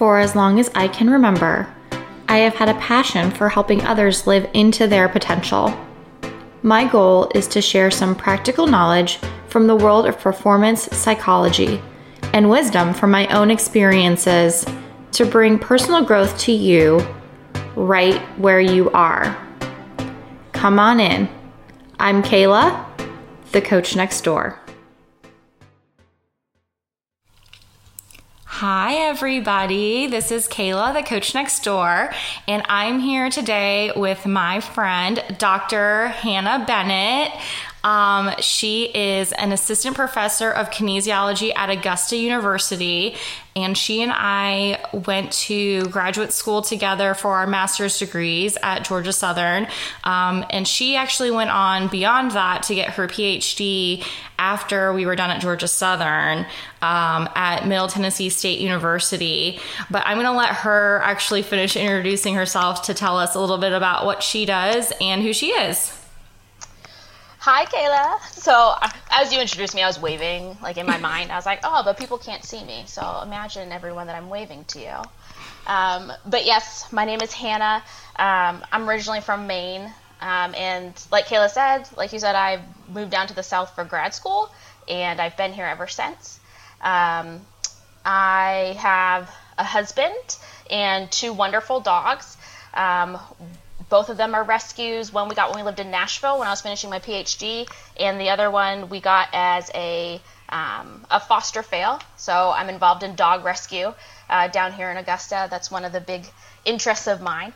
For as long as I can remember, I have had a passion for helping others live into their potential. My goal is to share some practical knowledge from the world of performance psychology and wisdom from my own experiences to bring personal growth to you right where you are. Come on in. I'm Kayla, the coach next door. Hi, everybody. This is Kayla, the coach next door, and I'm here today with my friend, Dr. Hannah Bennett. Um, she is an assistant professor of kinesiology at Augusta University, and she and I went to graduate school together for our master's degrees at Georgia Southern. Um, and she actually went on beyond that to get her PhD after we were done at Georgia Southern um, at Middle Tennessee State University. But I'm going to let her actually finish introducing herself to tell us a little bit about what she does and who she is. Hi, Kayla. So as you introduced me, I was waving like in my mind. I was like, oh, but people can't see me. So imagine everyone that I'm waving to you. Um, but yes, my name is Hannah. Um, I'm originally from Maine. Um, and like Kayla said, like you said, I moved down to the South for grad school, and I've been here ever since. Um, I have a husband and two wonderful dogs. Um, both of them are rescues. One we got when we lived in Nashville when I was finishing my PhD, and the other one we got as a um, a foster fail. So I'm involved in dog rescue uh, down here in Augusta. That's one of the big interests of mine.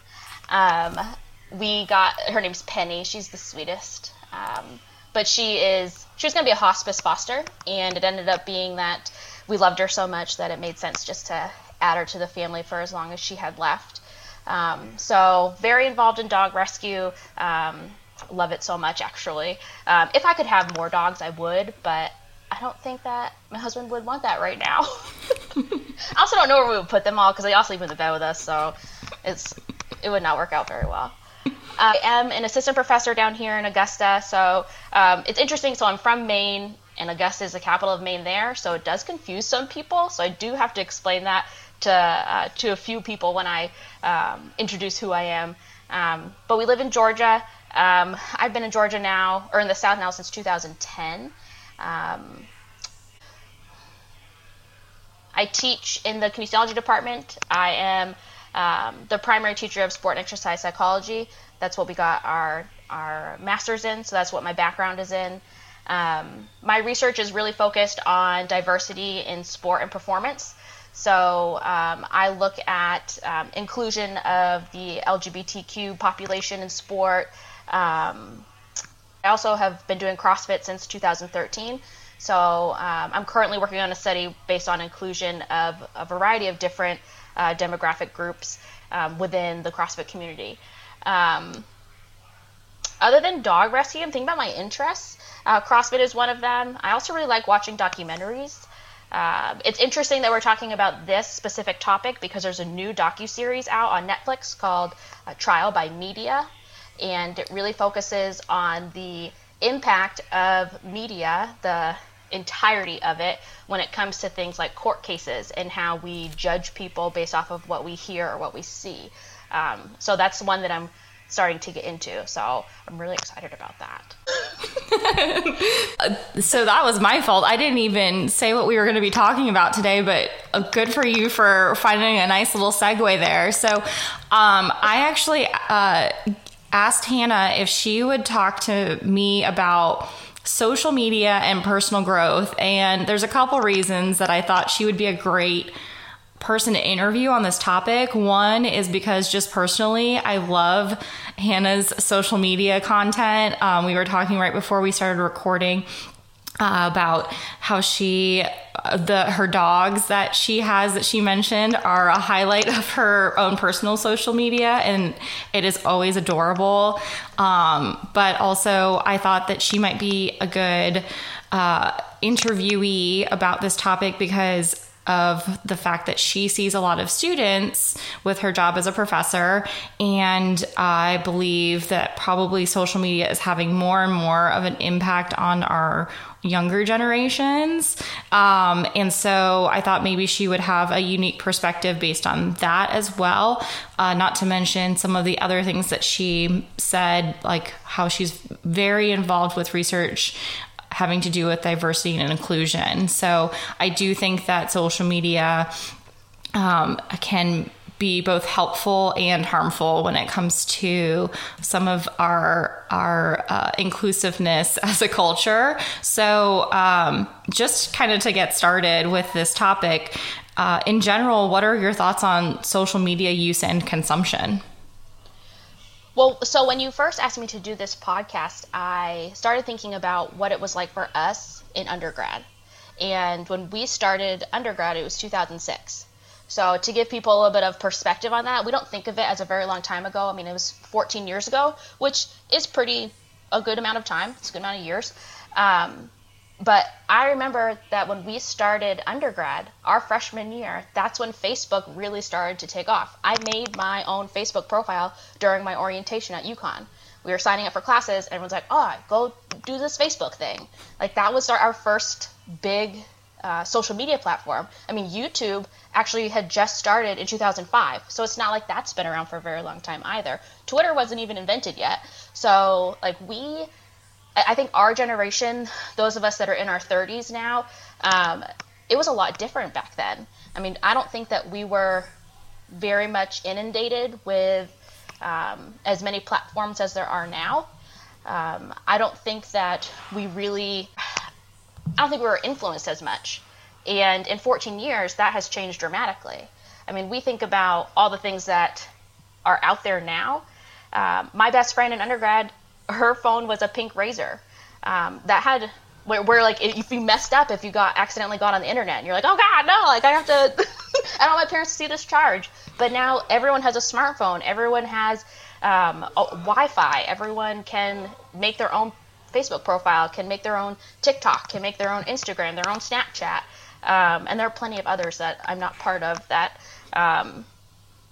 Um, we got her name's Penny. She's the sweetest, um, but she is she was going to be a hospice foster, and it ended up being that we loved her so much that it made sense just to add her to the family for as long as she had left. Um, so very involved in dog rescue. Um, love it so much, actually. Um, if I could have more dogs, I would, but I don't think that my husband would want that right now. I also don't know where we would put them all because they all sleep in the bed with us, so it's it would not work out very well. I am an assistant professor down here in Augusta, so um, it's interesting. So I'm from Maine, and Augusta is the capital of Maine there, so it does confuse some people. So I do have to explain that to uh, to a few people when I um, introduce who I am. Um, but we live in Georgia. Um, I've been in Georgia now, or in the South now, since 2010. Um, I teach in the kinesiology department. I am um, the primary teacher of sport and exercise psychology. That's what we got our our masters in. So that's what my background is in. Um, my research is really focused on diversity in sport and performance. So um, I look at um, inclusion of the LGBTQ population in sport. Um, I also have been doing CrossFit since 2013. So um, I'm currently working on a study based on inclusion of a variety of different uh, demographic groups um, within the CrossFit community. Um, other than dog rescue, I'm thinking about my interests. Uh, CrossFit is one of them. I also really like watching documentaries. Uh, it's interesting that we're talking about this specific topic because there's a new docu-series out on Netflix called uh, Trial by Media, and it really focuses on the impact of media, the entirety of it, when it comes to things like court cases and how we judge people based off of what we hear or what we see. Um, so that's one that I'm starting to get into. So I'm really excited about that. so that was my fault. I didn't even say what we were going to be talking about today, but uh, good for you for finding a nice little segue there. So um, I actually uh, asked Hannah if she would talk to me about social media and personal growth. And there's a couple reasons that I thought she would be a great person to interview on this topic. One is because just personally, I love Hannah's social media content. Um, we were talking right before we started recording uh, about how she uh, the her dogs that she has that she mentioned are a highlight of her own personal social media and it is always adorable um, but also i thought that she might be a good uh, interviewee about this topic because of the fact that she sees a lot of students with her job as a professor. And I believe that probably social media is having more and more of an impact on our younger generations. Um, and so I thought maybe she would have a unique perspective based on that as well. Uh, not to mention some of the other things that she said, like how she's very involved with research having to do with diversity and inclusion. So I do think that social media um, can be both helpful and harmful when it comes to some of our our uh, inclusiveness as a culture. So, um, just kind of to get started with this topic, uh, in general, what are your thoughts on social media use and consumption? Well, so when you first asked me to do this podcast, I started thinking about what it was like for us in undergrad. And when we started undergrad, it was 2006. So to give people a little bit of perspective on that, we don't think of it as a very long time ago. I mean, it was 14 years ago, which is pretty a good amount of time. It's a good amount of years. Um, but I remember that when we started undergrad, our freshman year, that's when Facebook really started to take off. I made my own Facebook profile during my orientation at UConn. We were signing up for classes, and everyone's like, "Oh, go do this Facebook thing." Like that was our, our first big uh, social media platform. I mean, YouTube actually had just started in 2005. So it's not like that's been around for a very long time either. Twitter wasn't even invented yet. So, like, we, I think our generation, those of us that are in our 30s now, um, it was a lot different back then. I mean, I don't think that we were very much inundated with um, as many platforms as there are now. Um, I don't think that we really, I don't think we were influenced as much. And in 14 years, that has changed dramatically. I mean, we think about all the things that are out there now. Um, my best friend in undergrad, her phone was a pink RAZR um, that had where, where, like if you messed up if you got accidentally got on the internet and you're like oh god no like i have to i don't want my parents to see this charge. But now everyone has a smartphone. Everyone has um, wi-fi. Everyone can make their own facebook profile can make their own tiktok can make their own instagram their own snapchat um, and there are plenty of others that I'm not part of that um,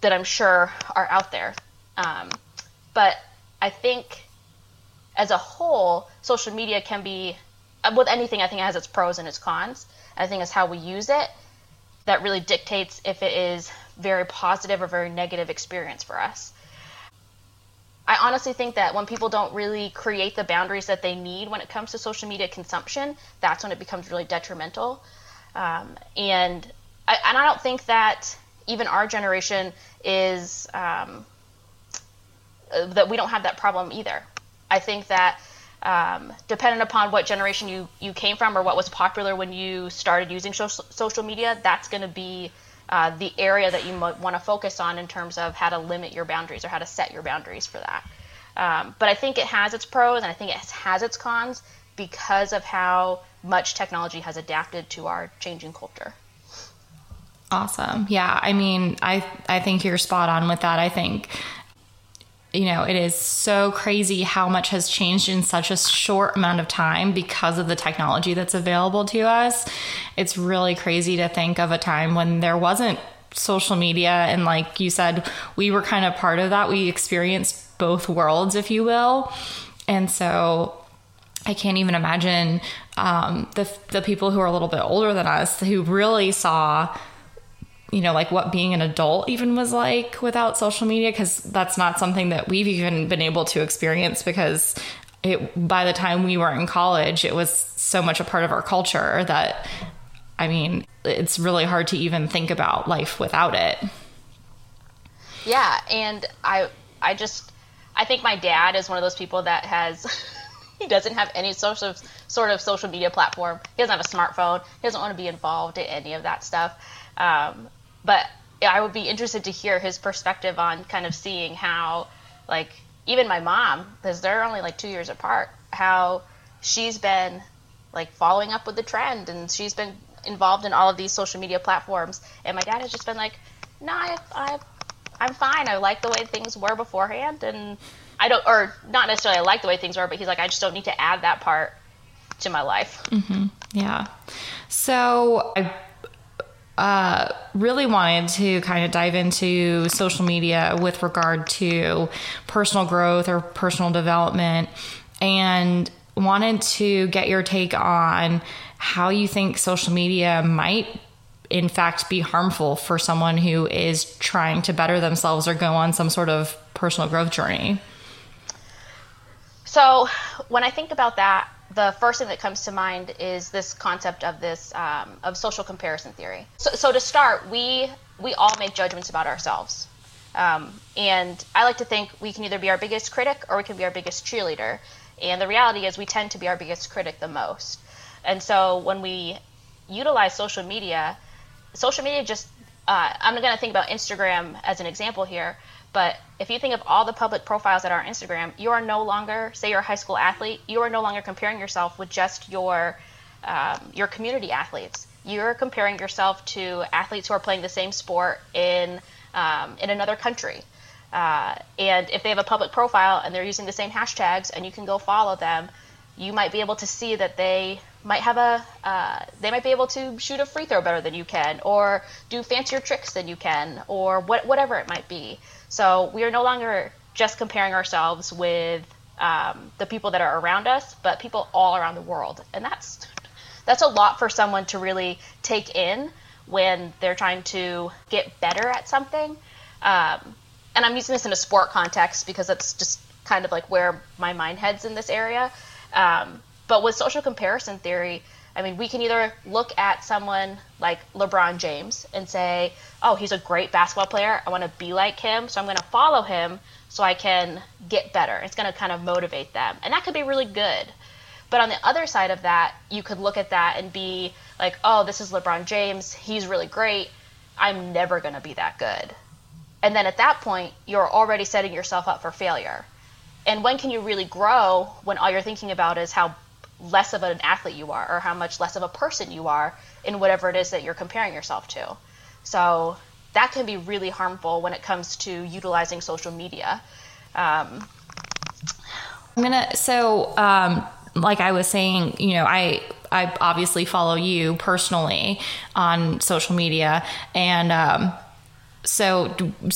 that I'm sure are out there. Um, but I think as a whole, social media can be with anything. I think it has its pros and its cons. I think it's how we use it that really dictates if it is very positive or very negative experience for us. I honestly think that when people don't really create the boundaries that they need when it comes to social media consumption, that's when it becomes really detrimental. Um, and I, and I don't think that even our generation is um, that we don't have that problem either. I think that um, depending upon what generation you, you came from or what was popular when you started using social, social media, that's going to be uh, the area that you might want to focus on in terms of how to limit your boundaries or how to set your boundaries for that. Um, but I think it has its pros and I think it has its cons because of how much technology has adapted to our changing culture. Awesome. Yeah, I mean, I I think you're spot on with that. I think you know, it is so crazy how much has changed in such a short amount of time because of the technology that's available to us. It's really crazy to think of a time when there wasn't social media and like you said, we were kind of part of that. We experienced both worlds, if you will. And so I can't even imagine um, the the people who are a little bit older than us who really saw, you know, like what being an adult even was like without social media, because that's not something that we've even been able to experience because it by the time we were in college, it was so much a part of our culture that, I mean, it's really hard to even think about life without it. Yeah, and I I just I think my dad is one of those people that has. he doesn't have any social sort of social media platform. He doesn't have a smartphone. He doesn't want to be involved in any of that stuff. Um, but I would be interested to hear his perspective on kind of seeing how, like, even my mom, because they're only like two years apart, how she's been like following up with the trend and she's been involved in all of these social media platforms. And my dad has just been like, no, I, I, I'm fine. I like the way things were beforehand, and I don't, or not necessarily I like the way things are, but he's like, I just don't need to add that part to my life. Mm-hmm. Yeah. So I uh, really wanted to kind of dive into social media with regard to personal growth or personal development and wanted to get your take on how you think social media might in fact be harmful for someone who is trying to better themselves or go on some sort of personal growth journey. So, when I think about that, the first thing that comes to mind is this concept of this um, of social comparison theory. So, so, to start, we we all make judgments about ourselves, um, and I like to think we can either be our biggest critic or we can be our biggest cheerleader. And the reality is, we tend to be our biggest critic the most. And so, when we utilize social media, social media just uh, I'm going to think about Instagram as an example here. But if you think of all the public profiles that are on Instagram, you are no longer, say you're a high school athlete, you are no longer comparing yourself with just your um, your community athletes. You're comparing yourself to athletes who are playing the same sport in um, in another country. Uh, and if they have a public profile and they're using the same hashtags, and you can go follow them, you might be able to see that they might have a uh, they might be able to shoot a free throw better than you can, or do fancier tricks than you can, or what, whatever it might be. So we are no longer just comparing ourselves with um, the people that are around us, but people all around the world, and that's that's a lot for someone to really take in when they're trying to get better at something. Um, and I'm using this in a sport context because that's just kind of like where my mind heads in this area. Um, but with social comparison theory, I mean, we can either look at someone like LeBron James and say, oh, he's a great basketball player. I want to be like him. So I'm going to follow him so I can get better. It's going to kind of motivate them. And that could be really good. But on the other side of that, you could look at that and be like, oh, this is LeBron James. He's really great. I'm never going to be that good. And then at that point, you're already setting yourself up for failure. And when can you really grow when all you're thinking about is how less of an athlete you are or how much less of a person you are in whatever it is that you're comparing yourself to. So that can be really harmful when it comes to utilizing social media. Um, I'm gonna so um, like I was saying, you know, I I obviously follow you personally on social media and um, so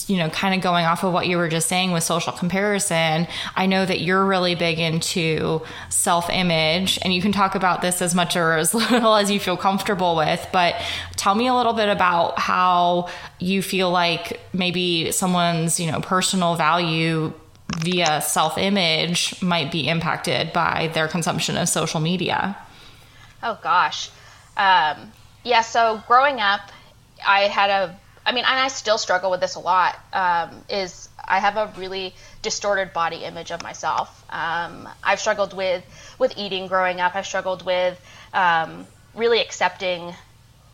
you know kind of going off of what you were just saying with social comparison i know that you're really big into self-image and you can talk about this as much or as little as you feel comfortable with but tell me a little bit about how you feel like maybe someone's you know personal value via self-image might be impacted by their consumption of social media. Oh gosh. Um, yeah so growing up i had a I mean, and I still struggle with this a lot. Um, is I have a really distorted body image of myself. Um, I've struggled with with eating growing up. I've struggled with um, really accepting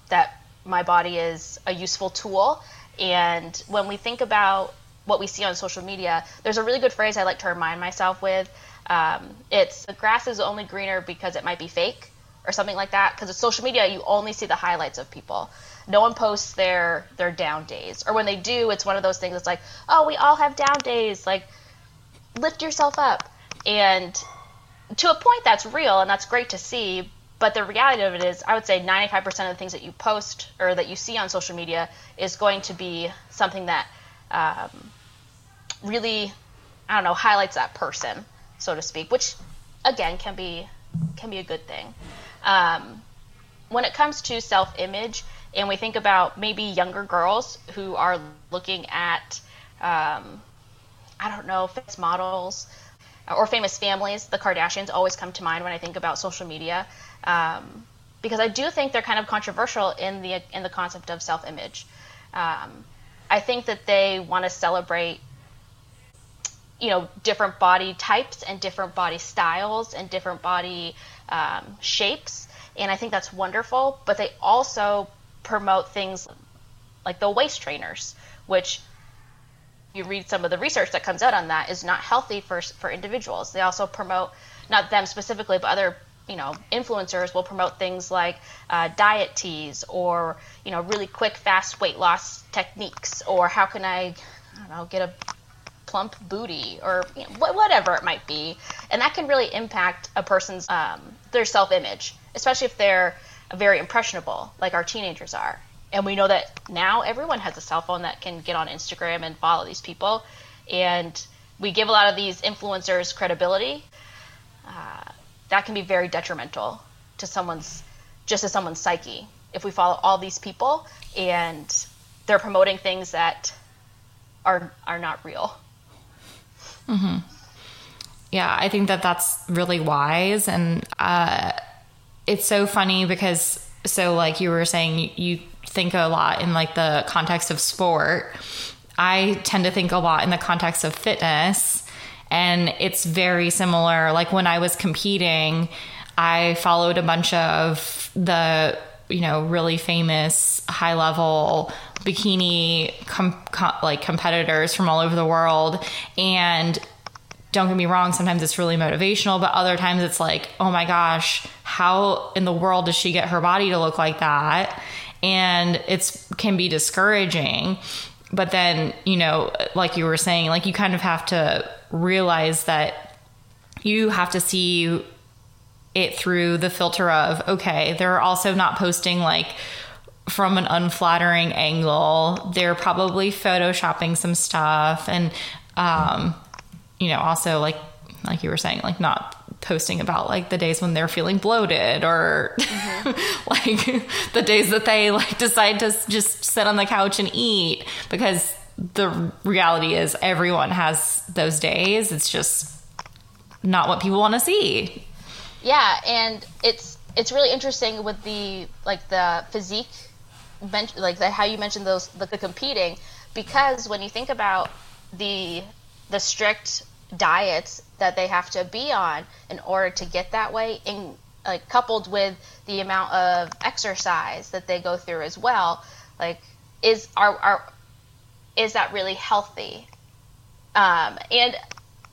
that my body is a useful tool. And when we think about what we see on social media, there's a really good phrase I like to remind myself with. Um, it's the grass is only greener because it might be fake or something like that. Because social media, you only see the highlights of people no one posts their their down days. Or when they do it's one of those things it's like oh we all have down days. Like lift yourself up. And to a point that's real and that's great to see. But the reality of it is i would say 95% of the things that you post or that you see on social media is going to be something that um, really i don't know highlights that person so to speak which again can be can be a good thing. Um, when it comes to self-image and we think about maybe younger girls who are looking at, um, I don't know, famous models or famous families. The Kardashians always come to mind when I think about social media, um, because I do think they're kind of controversial in the in the concept of self-image. Um, I think that they want to celebrate, you know, different body types and different body styles and different body um, shapes, and I think that's wonderful. But they also promote things like the waist trainers, which you read some of the research that comes out on that is not healthy for for individuals. They also promote not them specifically, but other you know influencers will promote things like uh, diet teas or you know really quick, fast weight loss techniques, or how can I, I don't know, get a plump booty or you know, whatever it might be, and that can really impact a person's um, their self image, especially if they're very impressionable, like our teenagers are. and we know that now everyone has a cell phone that can get on Instagram and follow these people. And we give a lot of these influencers credibility. Uh, that can be very detrimental to someone's, just to someone's psyche. If we follow all these people and they're promoting things that are are not real. Mm-hmm. Yeah, I think that that's really wise, and uh, it's so funny because so like you were saying, you, think a lot in like the context of sport. I tend to think a lot in the context of fitness, and it's very similar. Like when I was competing, I followed a bunch of the you know really famous high level bikini com- com- like competitors from all over the world and don't get me wrong sometimes it's really motivational but other times it's like oh my gosh how in the world does she get her body to look like that? And it's can be discouraging but then you know like you were saying like you kind of have to realize that you have to see it through the filter of okay they're also not posting like from an unflattering angle. They're probably photoshopping some stuff and um you know also like like you were saying like not posting about like the days when they're feeling bloated or mm-hmm. like the days that they like decide to just sit on the couch and eat because the reality is everyone has those days it's just not what people want to see yeah, and it's it's really interesting with the like the physique, like the, how you mentioned those the, the competing, because when you think about the the strict diets that they have to be on in order to get that way, in like coupled with the amount of exercise that they go through as well, like is are are is that really healthy? Um, and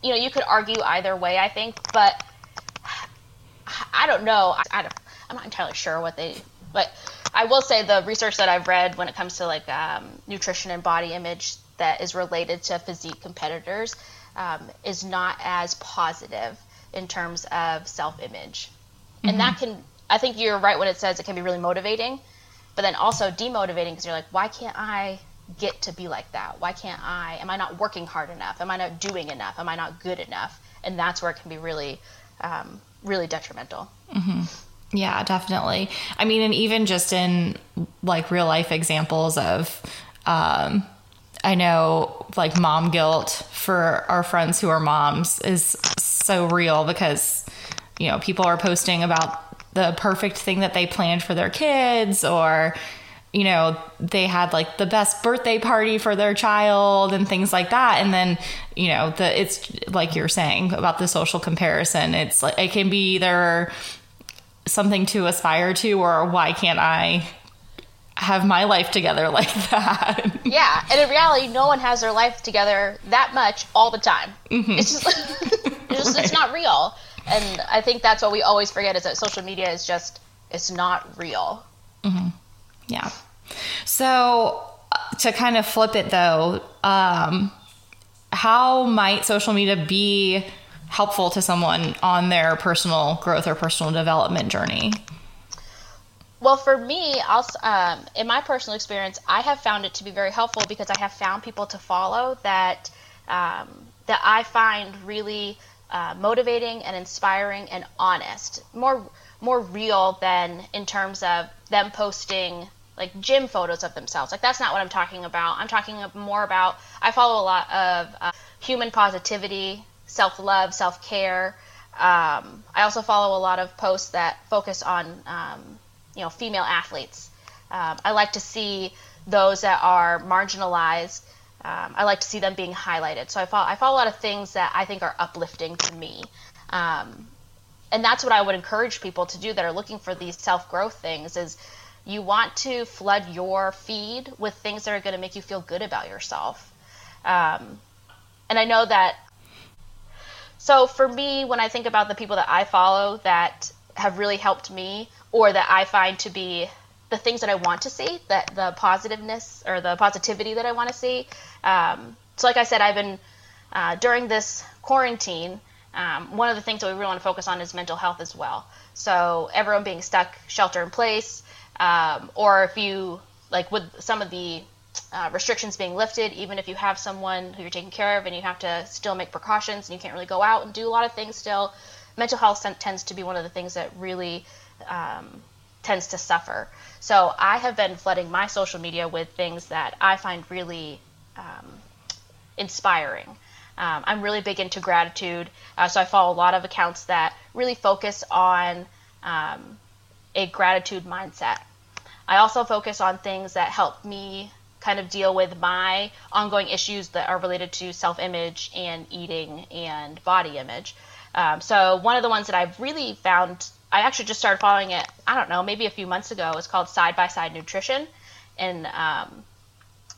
you know you could argue either way, I think, but I don't know. I, I don't, I'm not entirely sure what they, but I will say the research that I've read when it comes to like um, nutrition and body image that is related to physique competitors um, is not as positive in terms of self-image, mm-hmm. and that can. I think you're right when it says it can be really motivating, but then also demotivating because you're like, why can't I get to be like that? Why can't I? Am I not working hard enough? Am I not doing enough? Am I not good enough? And that's where it can be really um, really detrimental. Mm-hmm. Yeah, definitely. I mean, and even just in like real life examples of, um, I know like mom guilt for our friends who are moms is so real because, you know, people are posting about the perfect thing that they planned for their kids or, you know, they had like the best birthday party for their child and things like that. And then, you know, the it's like you're saying about the social comparison. It's like it can be either something to aspire to or why can't I have my life together like that? Yeah, and in reality, no one has their life together that much all the time. Mm-hmm. It's just, it's, just right. it's not real. And I think that's what we always forget is that social media is just it's not real. Mm-hmm. Yeah. So uh, to kind of flip it though, um, how might social media be helpful to someone on their personal growth or personal development journey? Well, for me, um, in my personal experience, I have found it to be very helpful because I have found people to follow that um, that I find really uh, motivating and inspiring and honest, more more real than in terms of them posting like gym photos of themselves. Like that's not what I'm talking about. I'm talking more about I follow a lot of uh, human positivity, self love, self care. Um, I also follow a lot of posts that focus on um, you know female athletes. Um, I like to see those that are marginalized. Um, I like to see them being highlighted. So I follow I follow a lot of things that I think are uplifting to me. Um, and that's what I would encourage people to do that are looking for these self growth things is you want to flood your feed with things that are going to make you feel good about yourself. Um, and I know that. So for me, when I think about the people that I follow that have really helped me, or that I find to be the things that I want to see, that the positiveness or the positivity that I want to see. Um, so, like I said, I've been uh, during this quarantine. Um, one of the things that we really want to focus on is mental health as well. So everyone being stuck shelter in place, um, or if you like with some of the uh, restrictions being lifted, even if you have someone who you're taking care of and you have to still make precautions and you can't really go out and do a lot of things still, mental health tends to be one of the things that really um, tends to suffer. So I have been flooding my social media with things that I find really um, inspiring. Um, I'm really big into gratitude, uh, so I follow a lot of accounts that really focus on um, a gratitude mindset. I also focus on things that help me kind of deal with my ongoing issues that are related to self image and eating and body image. Um, so, one of the ones that I've really found, I actually just started following it, I don't know, maybe a few months ago. It's called Side by Side Nutrition. And um,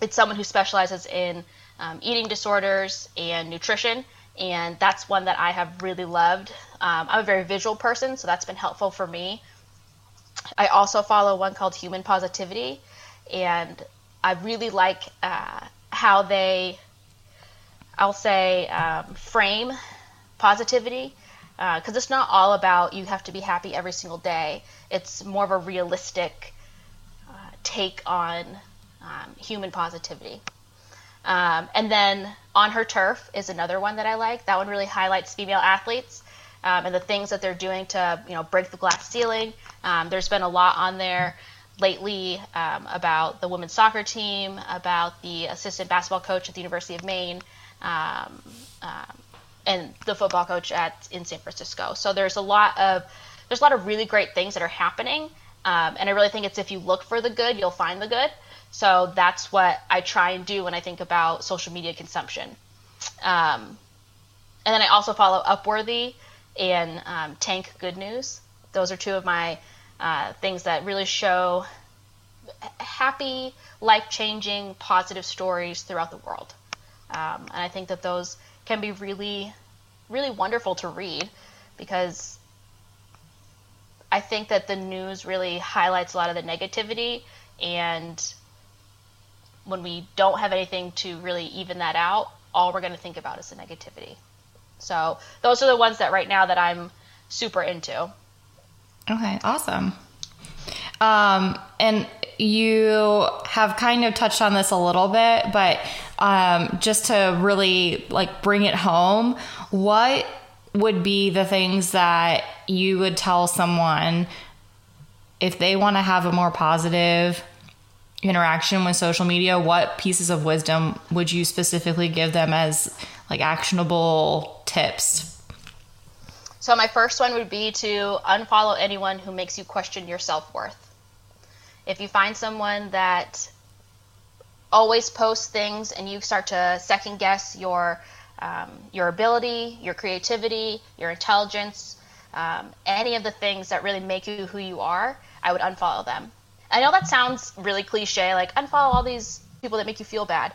it's someone who specializes in um, eating disorders and nutrition. And that's one that I have really loved. Um, I'm a very visual person, so that's been helpful for me. I also follow one called Human Positivity. And I really like uh, how they, I'll say, um, frame positivity because uh, it's not all about you have to be happy every single day. It's more of a realistic uh, take on um, human positivity. Um, and then On Her Turf is another one that I like. That one really highlights female athletes um, and the things that they're doing to you know break the glass ceiling. Um, there's been a lot on there lately um, about the women's soccer team, about the assistant basketball coach at the University of Maine, um, and the football coach at in San Francisco. So there's a lot of there's a lot of really great things that are happening, um, and I really think it's if you look for the good, you'll find the good. So that's what I try and do when I think about social media consumption. Um, and then I also follow Upworthy and um, Tank Good News. Those are two of my uh, things that really show happy, life changing, positive stories throughout the world. Um, and I think that those can be really, really wonderful to read because I think that the news really highlights a lot of the negativity. And when we don't have anything to really even that out, all we're going to think about is the negativity. So those are the ones that right now that I'm super into. Okay, awesome. Um, and you have kind of touched on this a little bit, but um, just to really like bring it home, what would be the things that you would tell someone if they want to have a more positive interaction with social media? What pieces of wisdom would you specifically give them as like actionable tips so my first one would be to unfollow anyone who makes you question your self-worth. If you find someone that always post things and you start to second guess your um, your ability, your creativity, your intelligence, um, any of the things that really make you who you are, I would unfollow them. I know that sounds really cliche, like unfollow all these people that make you feel bad.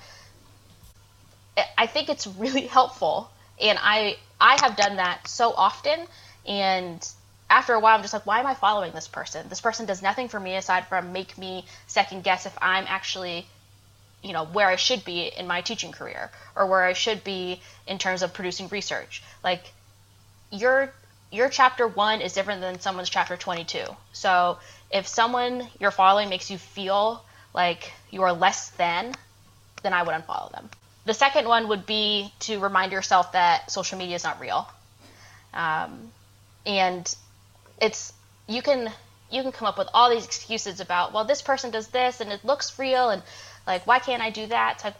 I think it's really helpful, and I I have done that so often, and after a while, I'm just like, why am I following this person? This person does nothing for me aside from make me second guess if I'm actually, you know, where I should be in my teaching career or where I should be in terms of producing research. Like, your your chapter one is different than someone's chapter 22. So if someone you're following makes you feel like you are less than, then I would unfollow them. The second one would be to remind yourself that social media is not real. Um, and it's you can you can come up with all these excuses about well this person does this and it looks real and like why can't I do that?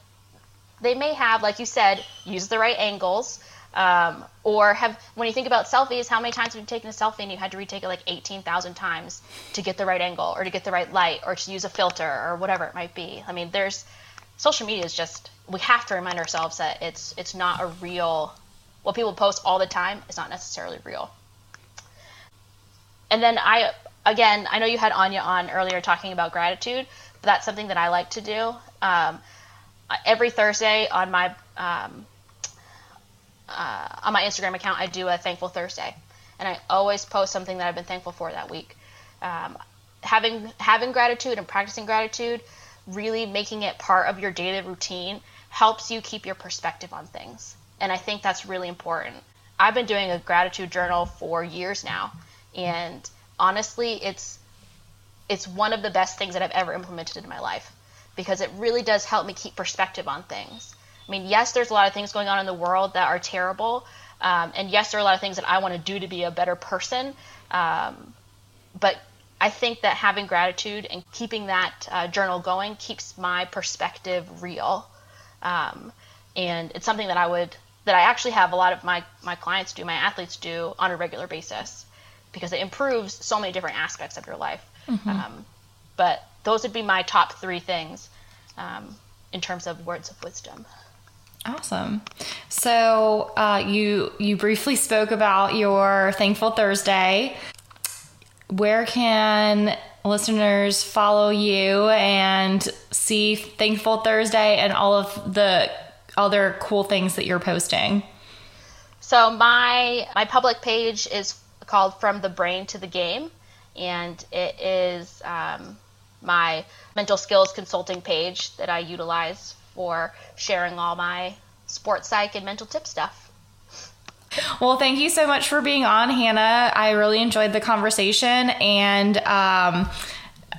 They may have like you said use the right angles um, or have when you think about selfies how many times have you taken a selfie and you had to retake it like 18,000 times to get the right angle or to get the right light or to use a filter or whatever it might be. I mean there's social media is just we have to remind ourselves that it's it's not a real what people post all the time is not necessarily real. And then I again, I know you had Anya on earlier talking about gratitude, that's something that I like to do. Um, every Thursday on my um, uh, on my Instagram account, I do a Thankful Thursday, and I always post something that I've been thankful for that week. Um, having having gratitude and practicing gratitude, really making it part of your daily routine helps you keep your perspective on things. And I think that's really important. I've been doing a gratitude journal for years now. And honestly, it's it's one of the best things that I've ever implemented in my life because it really does help me keep perspective on things. I mean, yes, there's a lot of things going on in the world that are terrible, um, and yes, there are a lot of things that I want to do to be a better person. Um, but I think that having gratitude and keeping that uh, journal going keeps my perspective real. Um, and it's something that I would that I actually have a lot of my my clients do, my athletes do on a regular basis because it improves so many different aspects of your life. Mm-hmm. Um, but those would be my top three things um, in terms of words of wisdom. Awesome. So uh, you you briefly spoke about your Thankful Thursday. Where can listeners follow you and see Thankful Thursday and all of the other cool things that you're posting? So my my public page is called From the Brain to the Game, and it is um, my mental skills consulting page that I utilize for sharing all my sports psych and mental tip stuff. Well, thank you so much for being on, Hannah. I really enjoyed the conversation and um,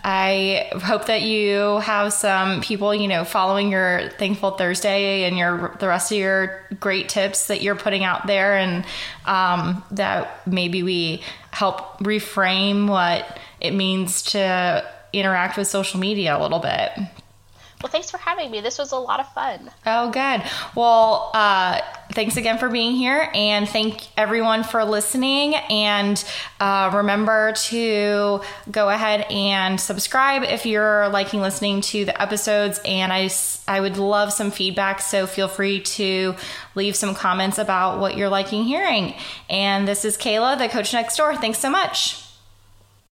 I hope that you have some people, you know, following your Thankful Thursday and your the rest of your great tips that you're putting out there, and um, that maybe we help reframe what it means to interact with social media a little bit. Well, thanks for having me. This was a lot of fun. Oh, good. Well, uh, thanks again for being here, and thank everyone for listening. And uh, remember to go ahead and subscribe if you're liking listening to the episodes. And I, I would love some feedback, so feel free to leave some comments about what you're liking hearing. And this is Kayla, the coach next door. Thanks so much.